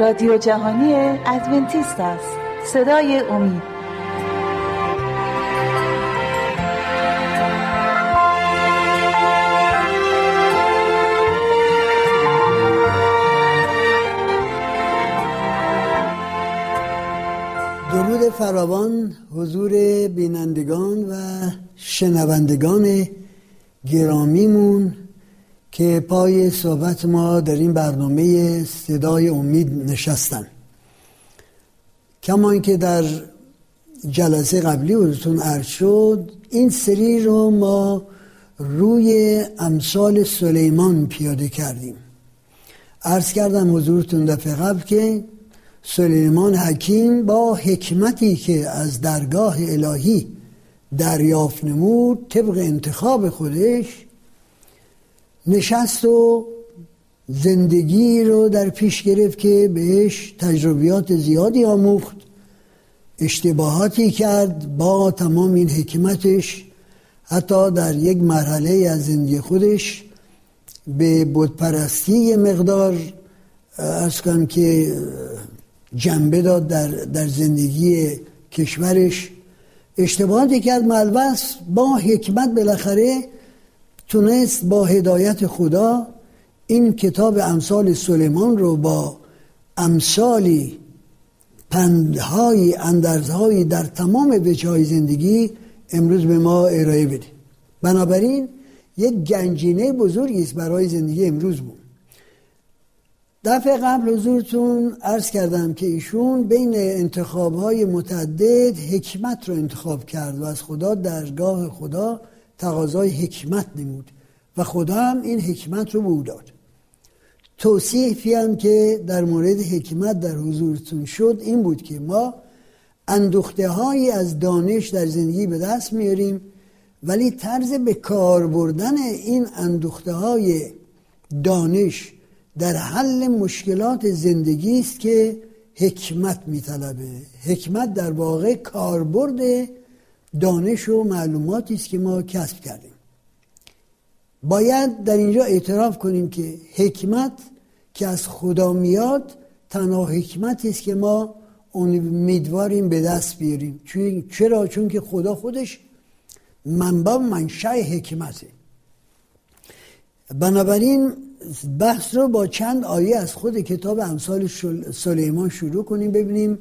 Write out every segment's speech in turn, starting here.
رادیو جهانی ادونتیست است. صدای امید. درود فراوان حضور بینندگان و شنوندگان گرامیمون. که پای صحبت ما در این برنامه صدای امید نشستن. کما که در جلسه قبلی حضورتون عرض شد این سری رو ما روی امثال سلیمان پیاده کردیم. عرض کردم حضورتون دفعه قبل که سلیمان حکیم با حکمتی که از درگاه الهی دریافت نمود طبق انتخاب خودش نشست و زندگی رو در پیش گرفت که بهش تجربیات زیادی آموخت اشتباهاتی کرد با تمام این حکمتش. حتی در یک مرحله از زندگی خودش به بودپرستی مقدار ارز کنم که جنبه داد در, در زندگی کشورش. اشتباهاتی کرد ملبس با حکمت بالاخره تونست با هدایت خدا این کتاب امثال سلیمان رو با امثالی پندهایی اندرزهایی در تمام وجه زندگی امروز به ما ارائه بده. بنابراین یک گنجینه بزرگی است برای زندگی امروز بود. دفعه قبل حضورتون عرض کردم که ایشون بین انتخاب های متعدد حکمت رو انتخاب کرد و از خدا درگاه خدا تقاضای حکمت نمود و خدا هم این حکمت رو به او داد. توصیفی هم که در مورد حکمت در حضورتون شد این بود که ما اندوخته هایی از دانش در زندگی به دست میاریم ولی طرز به کار بردن این اندوخته های دانش در حل مشکلات زندگی است که حکمت میطلبه. حکمت در واقع کاربرد دانش و معلوماتی است که ما کسب کردیم. باید در اینجا اعتراف کنیم که حکمت که از خدا میاد تنها حکمتی است که ما امیدواریم به دست بیاریم. چرا؟ چون که خدا خودش منبع منشأ حکمته. بنابراین بحث رو با چند آیه از خود کتاب امثال سلیمان شروع کنیم. ببینیم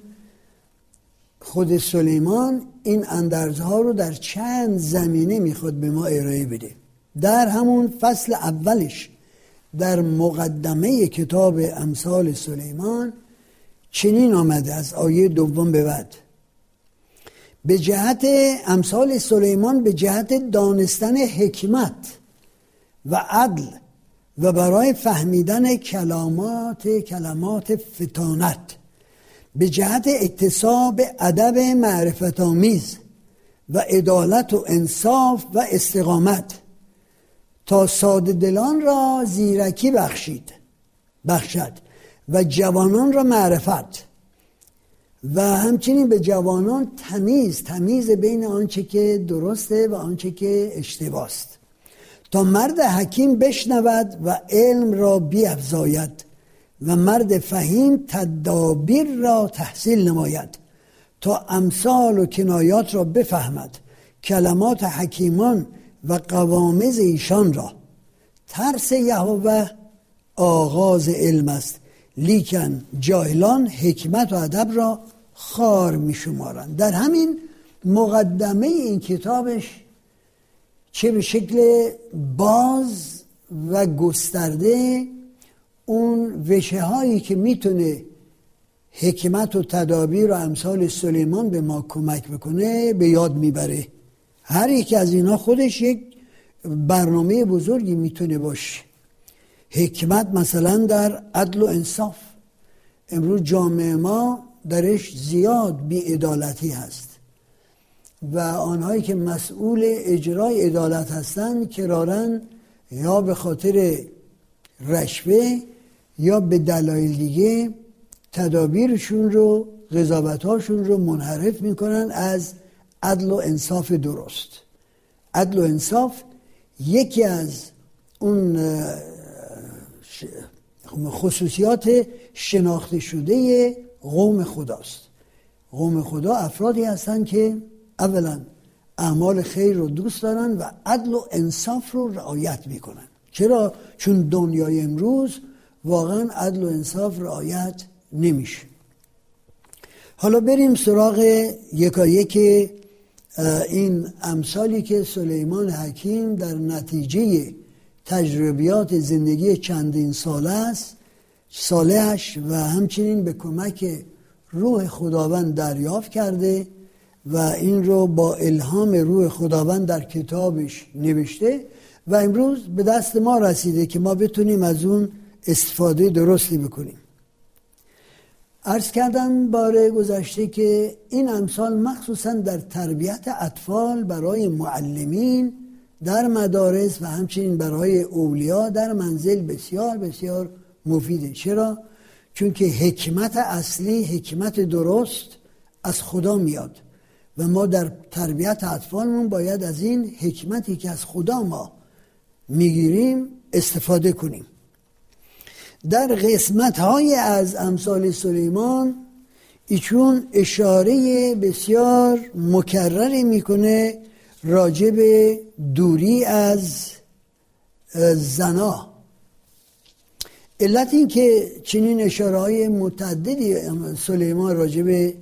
خود سلیمان این اندرزها رو در چند زمینه می‌خواد به ما ارائه بده. در همون فصل اولش در مقدمه کتاب امثال سلیمان چنین آمده از آیه دوم به بعد. به جهت امثال سلیمان به جهت دانستن حکمت و عدل و برای فهمیدن کلامات کلمات فتانت. به جهت اکتساب ادب معرفت آمیز و عدالت و انصاف و استقامت. تا ساده دلان را زیرکی بخشید بخشد و جوانان را معرفت. و همچنین به جوانان تمیز تمیز بین آنچه که درسته و آنچه که اشتباست. تا مرد حکیم بشنود و علم را بیافزاید و مرد فهیم تدابیر را تحصیل نماید تا امثال و کنایات را بفهمد کلمات حکیمان و قوامز ایشان را. ترس یهوه آغاز علم است لیکن جاهلان حکمت و ادب را خار می شمارند در همین مقدمه این کتابش چه به شکل باز و گسترده اون وشه هایی که می‌تونه حکمت و تدابیر و امثال سلیمان به ما کمک بکنه به یاد می‌بره. هر یکی از اینا خودش یک برنامه بزرگی می‌تونه باشه. حکمت مثلا در عدل و انصاف. امروز جامعه ما درش زیاد بیعدالتی هست و آنهایی که مسئول اجرای عدالت هستند کرارن یا به خاطر رشوه یا به دلایل دیگه تدابیرشون رو قضاوتهاشون رو منحرف می‌کنن از عدل و انصاف درست. عدل و انصاف یکی از اون خصوصیات شناخته شده قوم خداست. قوم خدا افرادی هستند که اولا اعمال خیر رو دوست دارن و عدل و انصاف رو رعایت می‌کنن. چرا؟ چون دنیای امروز واقعا عدل و انصاف رعایت نمیشه حالا بریم سراغ یکایک این امثالی که سلیمان حکیم در نتیجه تجربیات زندگی چندین ساله است سالهش و همچنین به کمک روح خداوند دریافت کرده و این رو با الهام روح خداوند در کتابش نوشته و امروز به دست ما رسیده که ما بتونیم از اون استفاده درستی بکنیم عرض کردم بار گذشته که این امثال مخصوصا در تربیت اطفال برای معلمین در مدارس و همچنین برای اولیا در منزل بسیار بسیار مفیده چرا؟ چون که حکمت اصلی حکمت درست از خدا میاد و ما در تربیت اطفالمون باید از این حکمتی که از خدا ما می‌گیریم استفاده کنیم. در قسمت های از امثال سلیمان ایچون اشاره بسیار مکرری می‌کنه راجب دوری از زنا. علت این که چنین اشاره های متعددی سلیمان راجب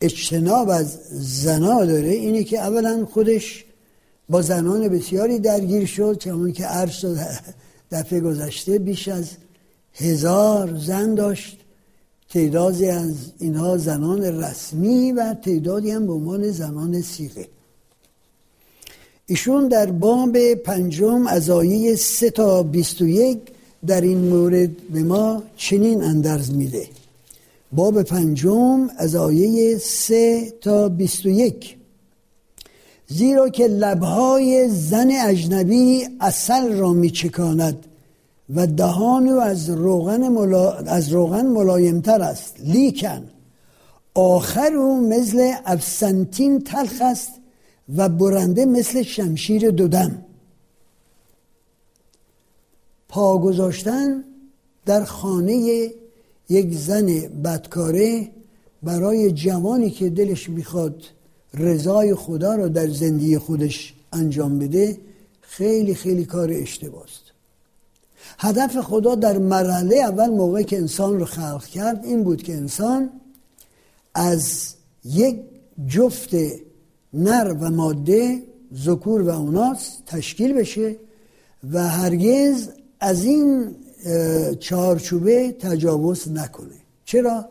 اجتناب از زنا داره اینه که اولا خودش با زنان بسیاری درگیر شد چون که عرض دفعه گذشته بیش از هزار زن داشت. تعدادی از اینها زنان رسمی و تعدادی هم به عنوان زنان سیغه. ایشون در باب پنجم از آیه سه تا بیست و یک در این مورد به ما چنین اندرز میده. باب پنجم از آیه سه تا بیست و یک. زیرا که لبهای زن اجنبی اصل را میچکاند و دهان او از روغن, ملا... از روغن ملایمتر است. لیکن آخر او مثل افسنتین تلخ است و برنده مثل شمشیر دودم. پا گذاشتن در خانه یک زن بدکاره برای جوانی که دلش می‌خواد رضای خدا را در زندگی خودش انجام بده خیلی خیلی کار اشتباست هدف خدا در مرحله اول موقعی که انسان رو خلق کرد این بود که انسان از یک جفت نر و ماده ذکور و اوناس تشکیل بشه و هرگز از این چهارچوبه تجاوز نکنه چرا؟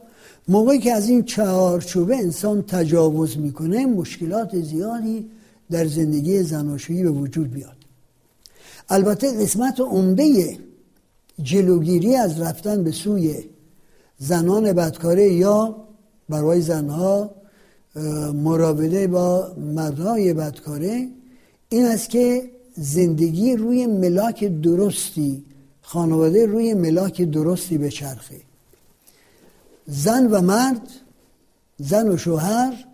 موقعی که از این چهارچوبه انسان تجاوز می‌کنه مشکلات زیادی در زندگی زناشویی به وجود بیاد. البته قسمت عمده جلوگیری از رفتن به سوی زنان بدکاره یا برای زنها مراوده با مردهای بدکاره این است که زندگی روی ملاک درستی خانواده روی ملاک درستی بچرخه. زن و مرد زن و شوهر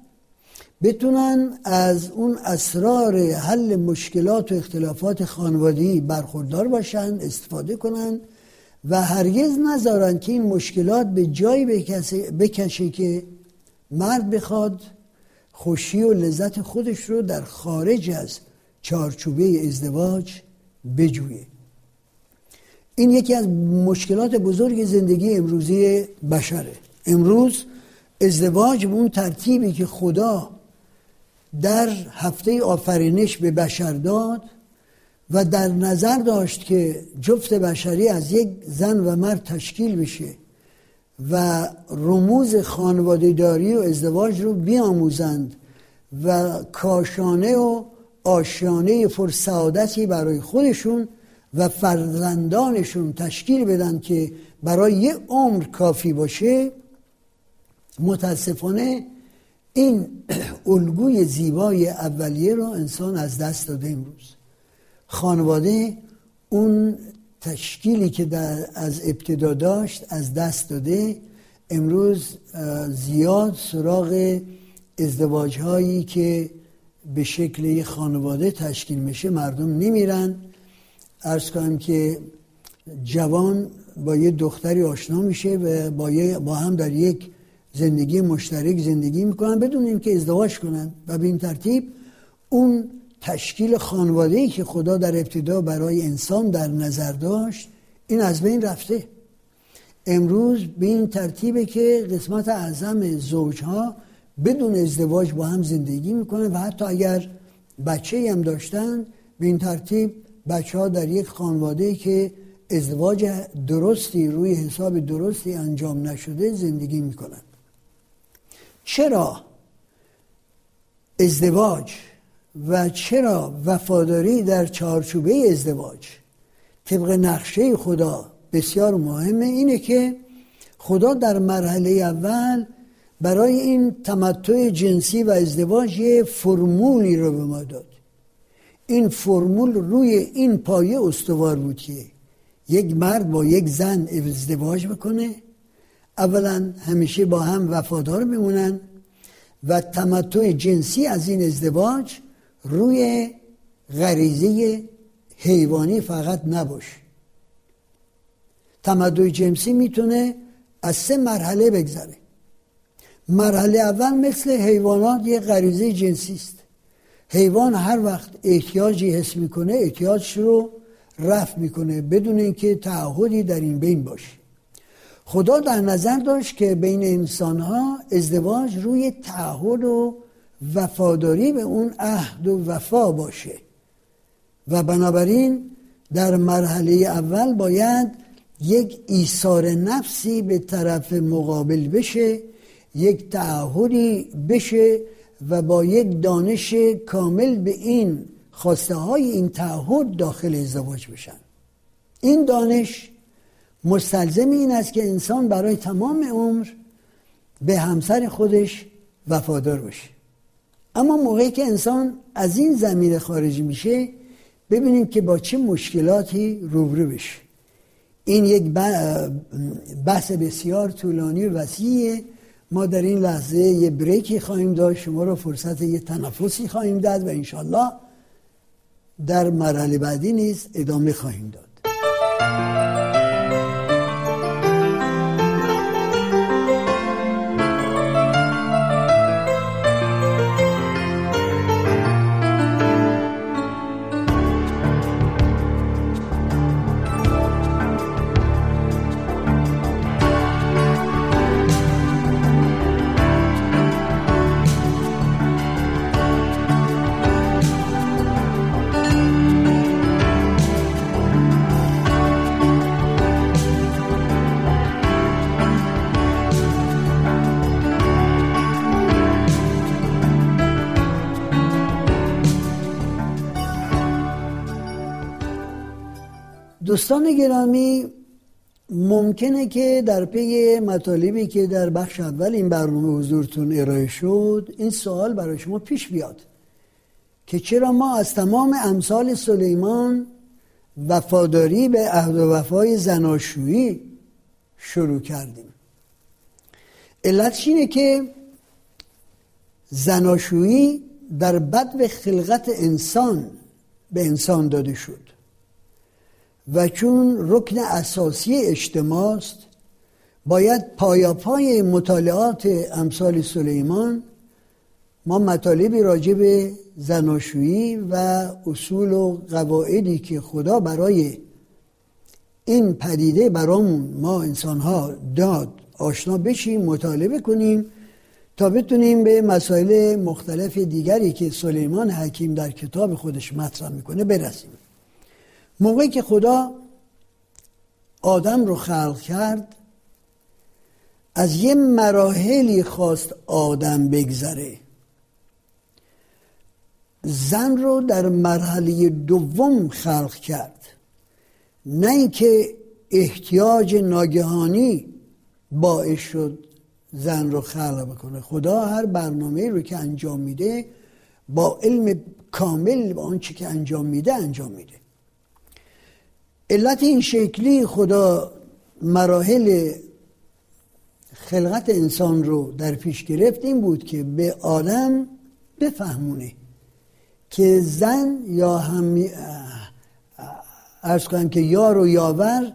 بتونن از اون اسرار حل مشکلات و اختلافات خانوادگی برخوردار باشن استفاده کنن و هرگز نذارن که این مشکلات به جایی بکشه که مرد بخواد خوشی و لذت خودش رو در خارج از چارچوبه ازدواج بجویه. این یکی از مشکلات بزرگ زندگی امروزی بشره. امروز ازدواج به اون ترتیبی که خدا در هفته آفرینش به بشر داد و در نظر داشت که جفت بشری از یک زن و مرد تشکیل بشه و رموز خانوادهداری و ازدواج رو بیاموزند و کاشانه و آشیانه فرسعادتی برای خودشون و فرزندانشون تشکیل بدن که برای یه عمر کافی باشه متاسفانه این الگوی زیبای اولیه رو انسان از دست داده امروز. خانواده اون تشکیلی که در از ابتدا داشت از دست داده امروز زیاد سراغ ازدواج هایی که به شکل خانواده تشکیل میشه مردم نمیرن. ارز کنم که جوان با یه دختری آشنا میشه و با, با هم در یک زندگی مشترک زندگی می‌کنن بدون اینکه ازدواج کنن. و به این ترتیب اون تشکیل خانواده که خدا در ابتدا برای انسان در نظر داشت این از بین رفته. امروز به این ترتیبه که قسمت اعظم زوجها بدون ازدواج با هم زندگی می‌کنن و حتی اگر بچه هم داشتن به این ترتیب بچه ها در یک خانواده که ازدواج درستی روی حساب درستی انجام نشده زندگی می‌کنن چرا ازدواج و چرا وفاداری در چارچوبه ازدواج طبق نقشه خدا بسیار مهمه؟ اینه که خدا در مرحله اول برای این تمتع جنسی و ازدواج یه فرمولی رو به ما داد. این فرمول روی این پایه استوار بود که یک مرد با یک زن ازدواج بکنه. اولا همیشه با هم وفادار بمونن و تمتع جنسی از این ازدواج روی غریزه حیوانی فقط نباشه. تمدن جنسی می‌تونه از سه مرحله بگذره. مرحله اول مثل حیوانات یه غریزه جنسی است حیوان هر وقت احتیاجی حس می‌کنه احتیاجش رو رفت می‌کنه بدون اینکه تعهدی در این بین باشه. خدا در نظر داشت که بین انسانها ازدواج روی تعهد و وفاداری به اون عهد و وفا باشه. و بنابراین در مرحله اول باید یک ایثار نفسی به طرف مقابل بشه یک تعهدی بشه و با یک دانش کامل به این خواسته های این تعهد داخل ازدواج بشن. این دانش مستلزم این است که انسان برای تمام عمر به همسر خودش وفادار باشه. اما موقعی که انسان از این زمینه خارج میشه ببینیم که با چه مشکلاتی روبرو بشه. این یک بحث بسیار طولانی و وسیعه. ما در این لحظه یه بریکی خواهیم داشت شما رو فرصت یه تنفسی خواهیم داد و انشالله در مرحله بعدی نیز ادامه خواهیم داد. دوستان گرامی ممکنه که در پی مطالبی که در بخش اول این برنامه حضورتون ارائه شد این سوال برای شما پیش بیاد که چرا ما از تمام امثال سلیمان وفاداری به عهد و وفای زناشویی شروع کردیم؟ علتش اینه که زناشویی در بد به خلقت انسان به انسان داده شد. و چون رکن اساسی اجتماع است باید پایاپای مطالعات امثال سلیمان ما مطالبی راجع به زناشویی و اصول و قواعدی که خدا برای این پدیده برامون ما انسانها داد آشنا بشیم مطالبه کنیم تا بتونیم به مسائل مختلف دیگری که سلیمان حکیم در کتاب خودش مطرح می‌کنه برسیم. موقعی که خدا آدم رو خلق کرد از یه مراحلی خواست آدم بگذره. زن رو در مرحله دوم خلق کرد. نه اینکه احتیاج ناگهانی باعث شد زن رو خلق بکنه. خدا هر برنامه رو که انجام میده با علم کامل با آنچه که انجام میده انجام میده. علت این شکلی خدا مراحل خلقت انسان رو در پیش گرفت این بود که به آدم بفهمونه که زن یا هم ارز کنم که یار و یاور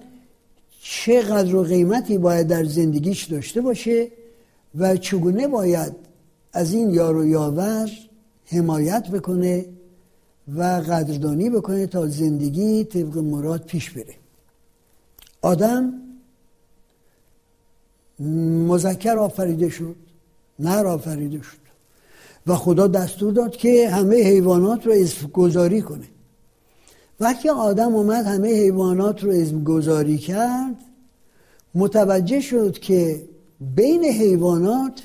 چقدر و قیمتی باید در زندگیش داشته باشه و چگونه باید از این یار و یاور حمایت بکنه و قدردانی بکنه تا زندگی طبق مراد پیش بره. آدم مذکر آفریده شد نر آفریده شد و خدا دستور داد که همه حیوانات رو اسم گذاری کنه. وقتی آدم اومد همه حیوانات رو اسم گذاری کرد متوجه شد که بین حیوانات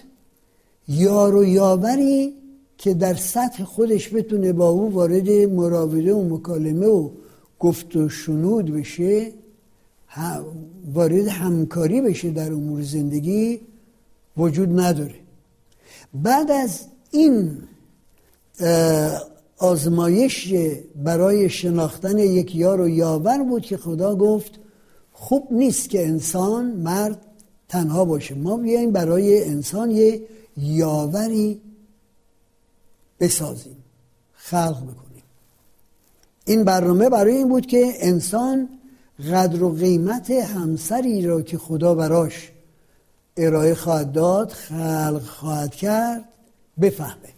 یار و یاوری که در سطح خودش بتونه با او وارد مراوده و مکالمه و گفت و شنود بشه وارد همکاری بشه در امور زندگی وجود نداره. بعد از این آزمایش برای شناختن یک یار و یاور بود که خدا گفت خوب نیست که انسان مرد تنها باشه. ما بیایم برای انسان یه یاوری بسازیم. خلق بکنیم این برنامه برای این بود که انسان قدر و قیمت همسری را که خدا براش ارائه خواهد داد خلق خواهد کرد بفهمه.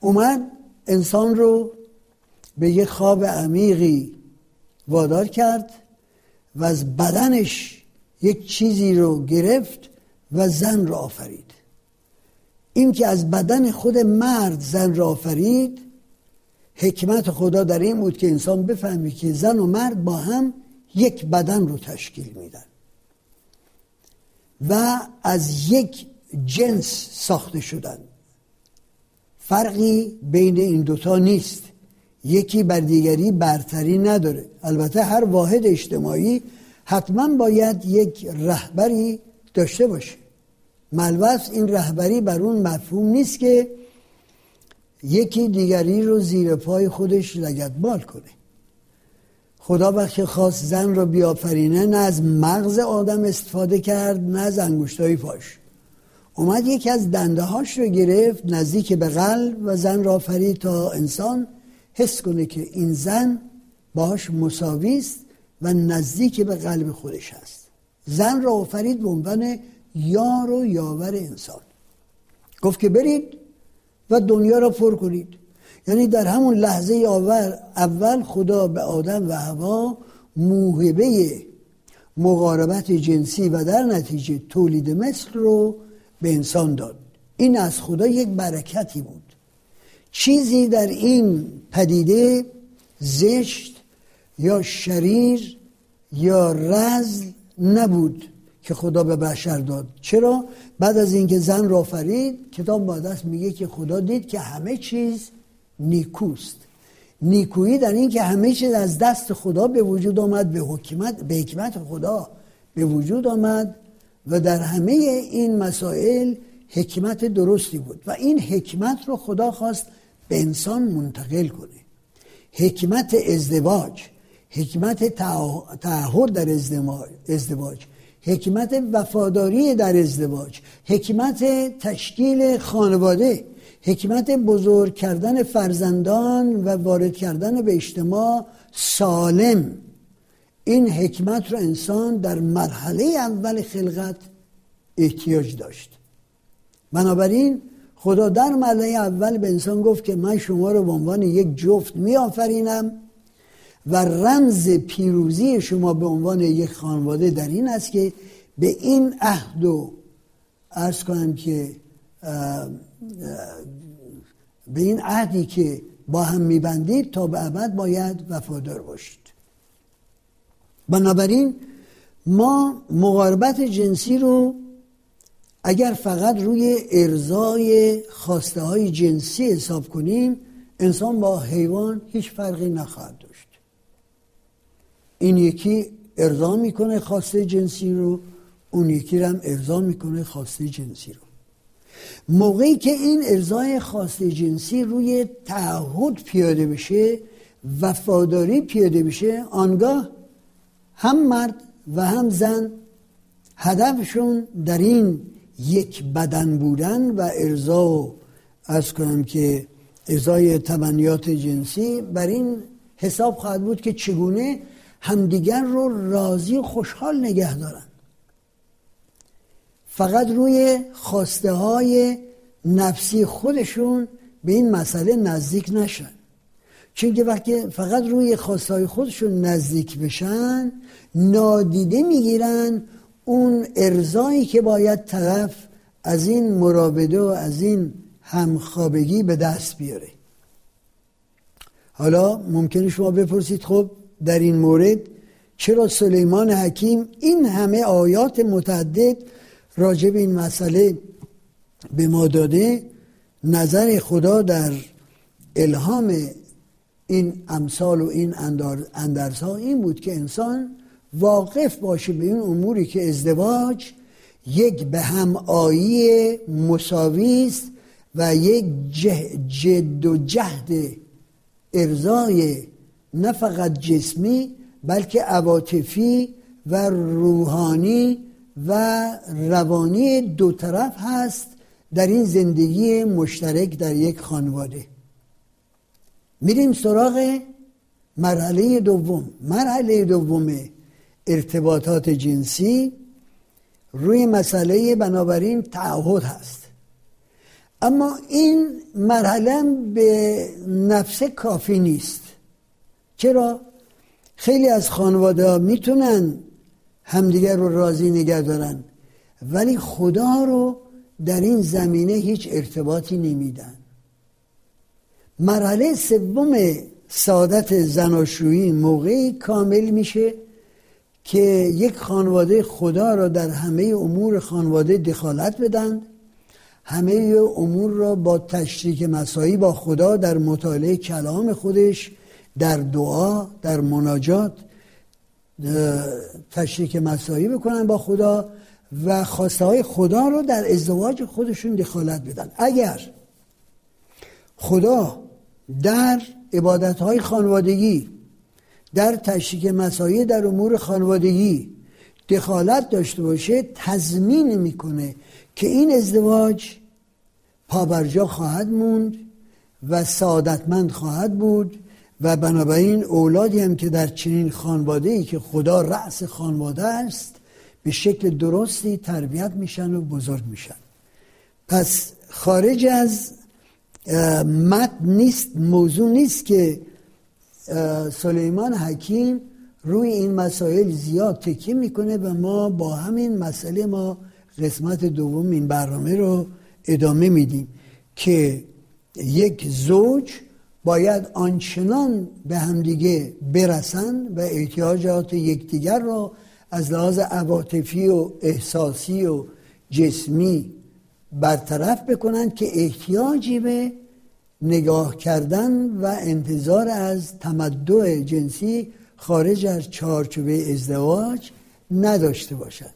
اومد انسان رو به یه خواب عمیقی وادار کرد و از بدنش یک چیزی رو گرفت و زن را آفرید. این که از بدن خود مرد زن را آفرید حکمت خدا در این بود که انسان بفهمی که زن و مرد با هم یک بدن رو تشکیل میدن و از یک جنس ساخته شدن. فرقی بین این دوتا نیست. یکی بر دیگری برتری نداره. البته هر واحد اجتماعی حتما باید یک رهبری داشته باشه. ملوث این رهبری بر اون مفهوم نیست که یکی دیگری رو زیر پای خودش لگتبال کنه. خدا وقتی خواست زن رو بیافرینه نه از مغز آدم استفاده کرد نه از انگوشتای پاش. اومد یکی از دنده هاش رو گرفت نزدیک به قلب و زن را فرید تا انسان حس کنه که این زن باش مساوی است و نزدیک به قلب خودش هست. زن را آفرید به عنوان یار و یاور انسان. گفت که برید و دنیا را پر کنید. یعنی در همون لحظه اول خدا به آدم و هوا موهبه مقاربت جنسی و در نتیجه تولید مثل رو به انسان داد. این از خدا یک برکتی بود. چیزی در این پدیده زشت یا شریر یا رزل نبود. که خدا به بشر داد. چرا؟ بعد از اینکه زن را فرید کتاب مقدس میگه که خدا دید که همه چیز نیکوست. نیکویی در این که همه چیز از دست خدا به وجود آمد به حکمت به حکمت خدا به وجود آمد و در همه این مسائل حکمت درستی بود و این حکمت رو خدا خواست به انسان منتقل کنه. حکمت ازدواج حکمت تعهد در ازدواج. حکمت وفاداری در ازدواج حکمت تشکیل خانواده حکمت بزرگ کردن فرزندان و وارد کردن به اجتماع سالم. این حکمت رو انسان در مرحله اول خلقت احتیاج داشت. بنابراین خدا در مرحله اول به انسان گفت که من شما رو به عنوان یک جفت می آفرینم و رمز پیروزی شما به عنوان یک خانواده در این است که به این عهد و ارز کنم که به این عهدی که با هم میبندید تا به ابد باید وفادار باشید. بنابراین ما مقاربت جنسی رو اگر فقط روی ارزای خواسته های جنسی حساب کنیم انسان با حیوان هیچ فرقی نخواهد این یکی ارضا می‌کنه خواسته جنسی رو اون یکی هم ارضا می‌کنه خواسته جنسی رو. موقعی که این ارزای خواسته جنسی روی تعهد پیاده بشه وفاداری پیاده بشه آنگاه هم مرد و هم زن هدفشون در این یک بدن بودن و ارزا و از کنم که ارزای تمنیات جنسی بر این حساب خواهد بود که چگونه همدیگر رو راضی و خوشحال نگه دارن. فقط روی خواسته های نفسی خودشون به این مسئله نزدیک نشن. چون که وقتی فقط روی خواسته های خودشون نزدیک بشن نادیده می‌گیرن اون ارزایی که باید طرف از این مرابطه و از این همخوابگی به دست بیاره. حالا ممکنه شما بپرسید خب در این مورد چرا سلیمان حکیم این همه آیات متعدد راجع به این مسئله به ما داده؟ نظر خدا در الهام این امثال و این اندرزها این بود که انسان واقف باشه به این اموری که ازدواج یک به هم آیی مساوی است و یک جد و جهد ارزای نه فقط جسمی بلکه عواطفی و روحانی و روانی دو طرف هست در این زندگی مشترک در یک خانواده. میریم سراغ مرحله دوم. مرحله دوم ارتباطات جنسی. روی مسئله بنابراین تعهد هست. اما این مرحله به نفس کافی نیست. چرا؟ خیلی از خانواده ها می‌تونن همدیگر رو راضی نگه دارن ولی خدا رو در این زمینه هیچ ارتباطی نمیدن مرحله سوم سعادت زناشویی موقعی کامل میشه که یک خانواده خدا را در همه امور خانواده دخالت بدن همه امور را با تشریک مسایی با خدا در مطالعه کلام خودش در دعا در مناجات تشریک مسایی بکنن با خدا و خواسته های خدا رو در ازدواج خودشون دخالت بدن. اگر خدا در عبادت های خانوادگی در تشریک مسایی در امور خانوادگی دخالت داشته باشه تضمین می‌کنه که این ازدواج پابرجا خواهد موند و سعادتمند خواهد بود و بنابراین اولادی هم که در چنین خانواده ای که خدا رأس خانواده است به شکل درستی تربیت میشن و بزرگ میشن. پس خارج از مت نیست موضوع نیست که سلیمان حکیم روی این مسائل زیاد تکیه می‌کنه و ما با همین مسئله ما قسمت دوم این برنامه رو ادامه میدیم که یک زوج باید آنچنان به همدیگه برسند و احتیاجات یکدیگر را از لحاظ عواطفی و احساسی و جسمی برطرف بکنند که احتیاجی به نگاه کردن و انتظار از تمدع جنسی خارج از چارچوبه ازدواج نداشته باشد.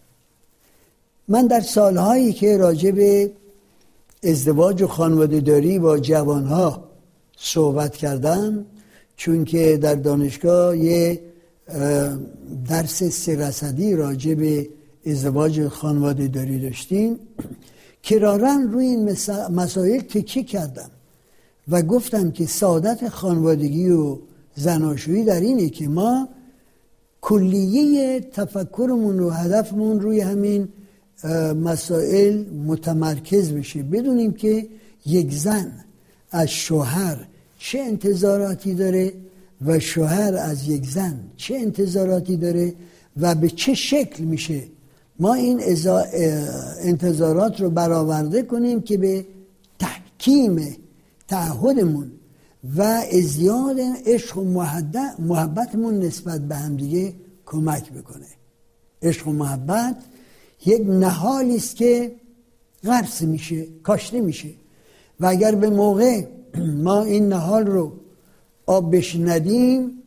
من در سالهایی که راجع به ازدواج و خانواده داری با جوانها صحبت کردم چون که در دانشگاه یه درس سرسدی راجع به ازدواج خانواده داری داشتیم کرارن روی این مسائل تکیه کردم و گفتم که سعادت خانوادگی و زناشویی در اینه که ما کلیه تفکرمون و هدفمون روی همین مسائل متمرکز بشه. بدونیم که یک زن از شوهر چه انتظاراتی داره و شوهر از یک زن چه انتظاراتی داره و به چه شکل میشه؟ ما این انتظارات رو برآورده کنیم که به تحکیم تعهدمون و ازیاد عشق و محبتمون نسبت به همدیگه کمک بکنه. عشق و محبت یک نهالی است که غرس میشه کاشته میشه. و اگر به موقع ما این نهال رو آب بش ندیم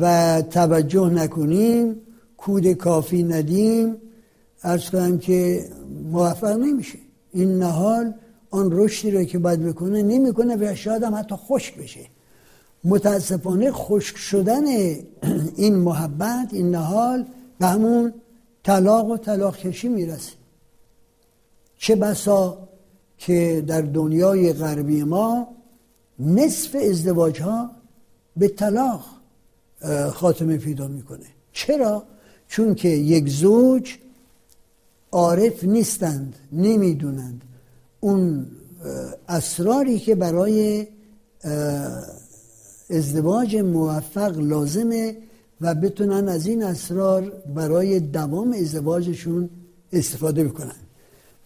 و توجه نکنیم کود کافی ندیم ارز کنم که موفق نمیشه. این نهال آن رشدی رو که باید بکنه نمی‌کنه و شاید هم حتی خشک بشه. متاسفانه خشک شدن این محبت این نهال به همون طلاق و طلاق کشی می‌رسه. چه بسا که در دنیای غربی ما نصف ازدواج ها به طلاق خاتمه پیدا می‌کنه. چرا؟ چون که یک زوج عارف نیستند نمی‌دونند. اون اسراری که برای ازدواج موفق لازمه و بتونن از این اسرار برای دوام ازدواجشون استفاده بکنن.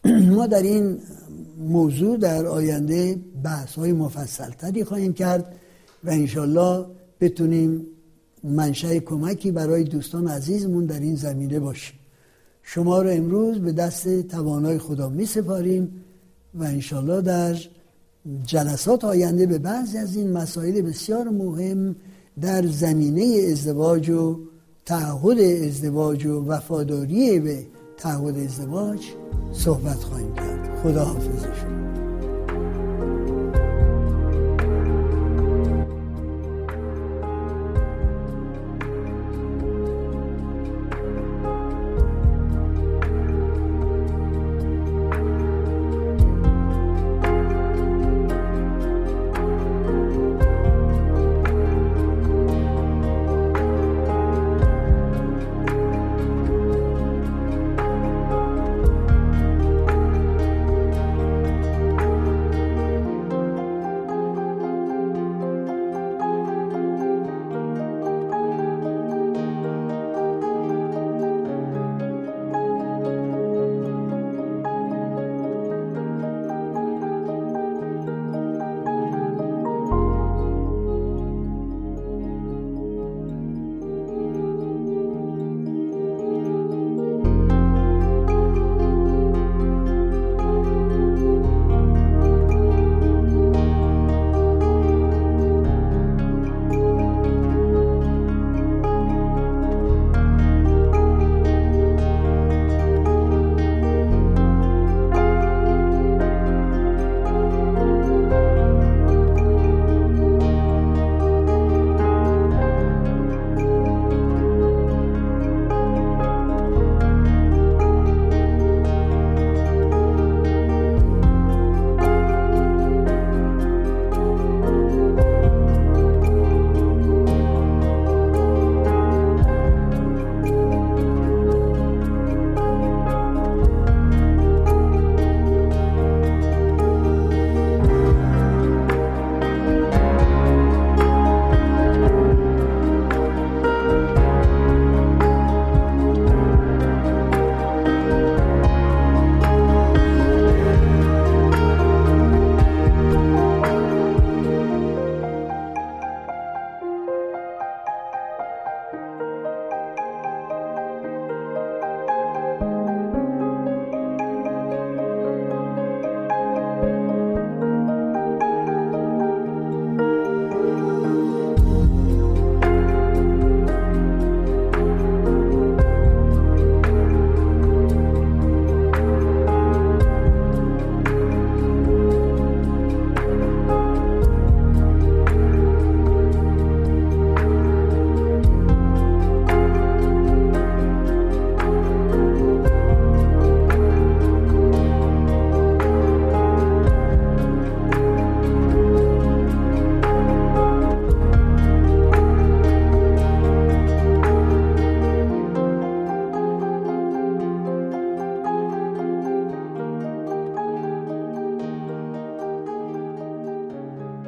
ما در این موضوع در آینده بحث های مفصل تری خواهیم کرد و انشالله بتونیم منشه کمکی برای دوستان عزیزمون در این زمینه باشیم شما رو امروز به دست توانای خدا می سپاریم و انشالله در جلسات آینده به بعضی از این مسائل بسیار مهم در زمینه ازدواج و تعهد ازدواج و وفاداری به تعهد ازدواج صحبت خواهیم کرد. خدا حافظ شما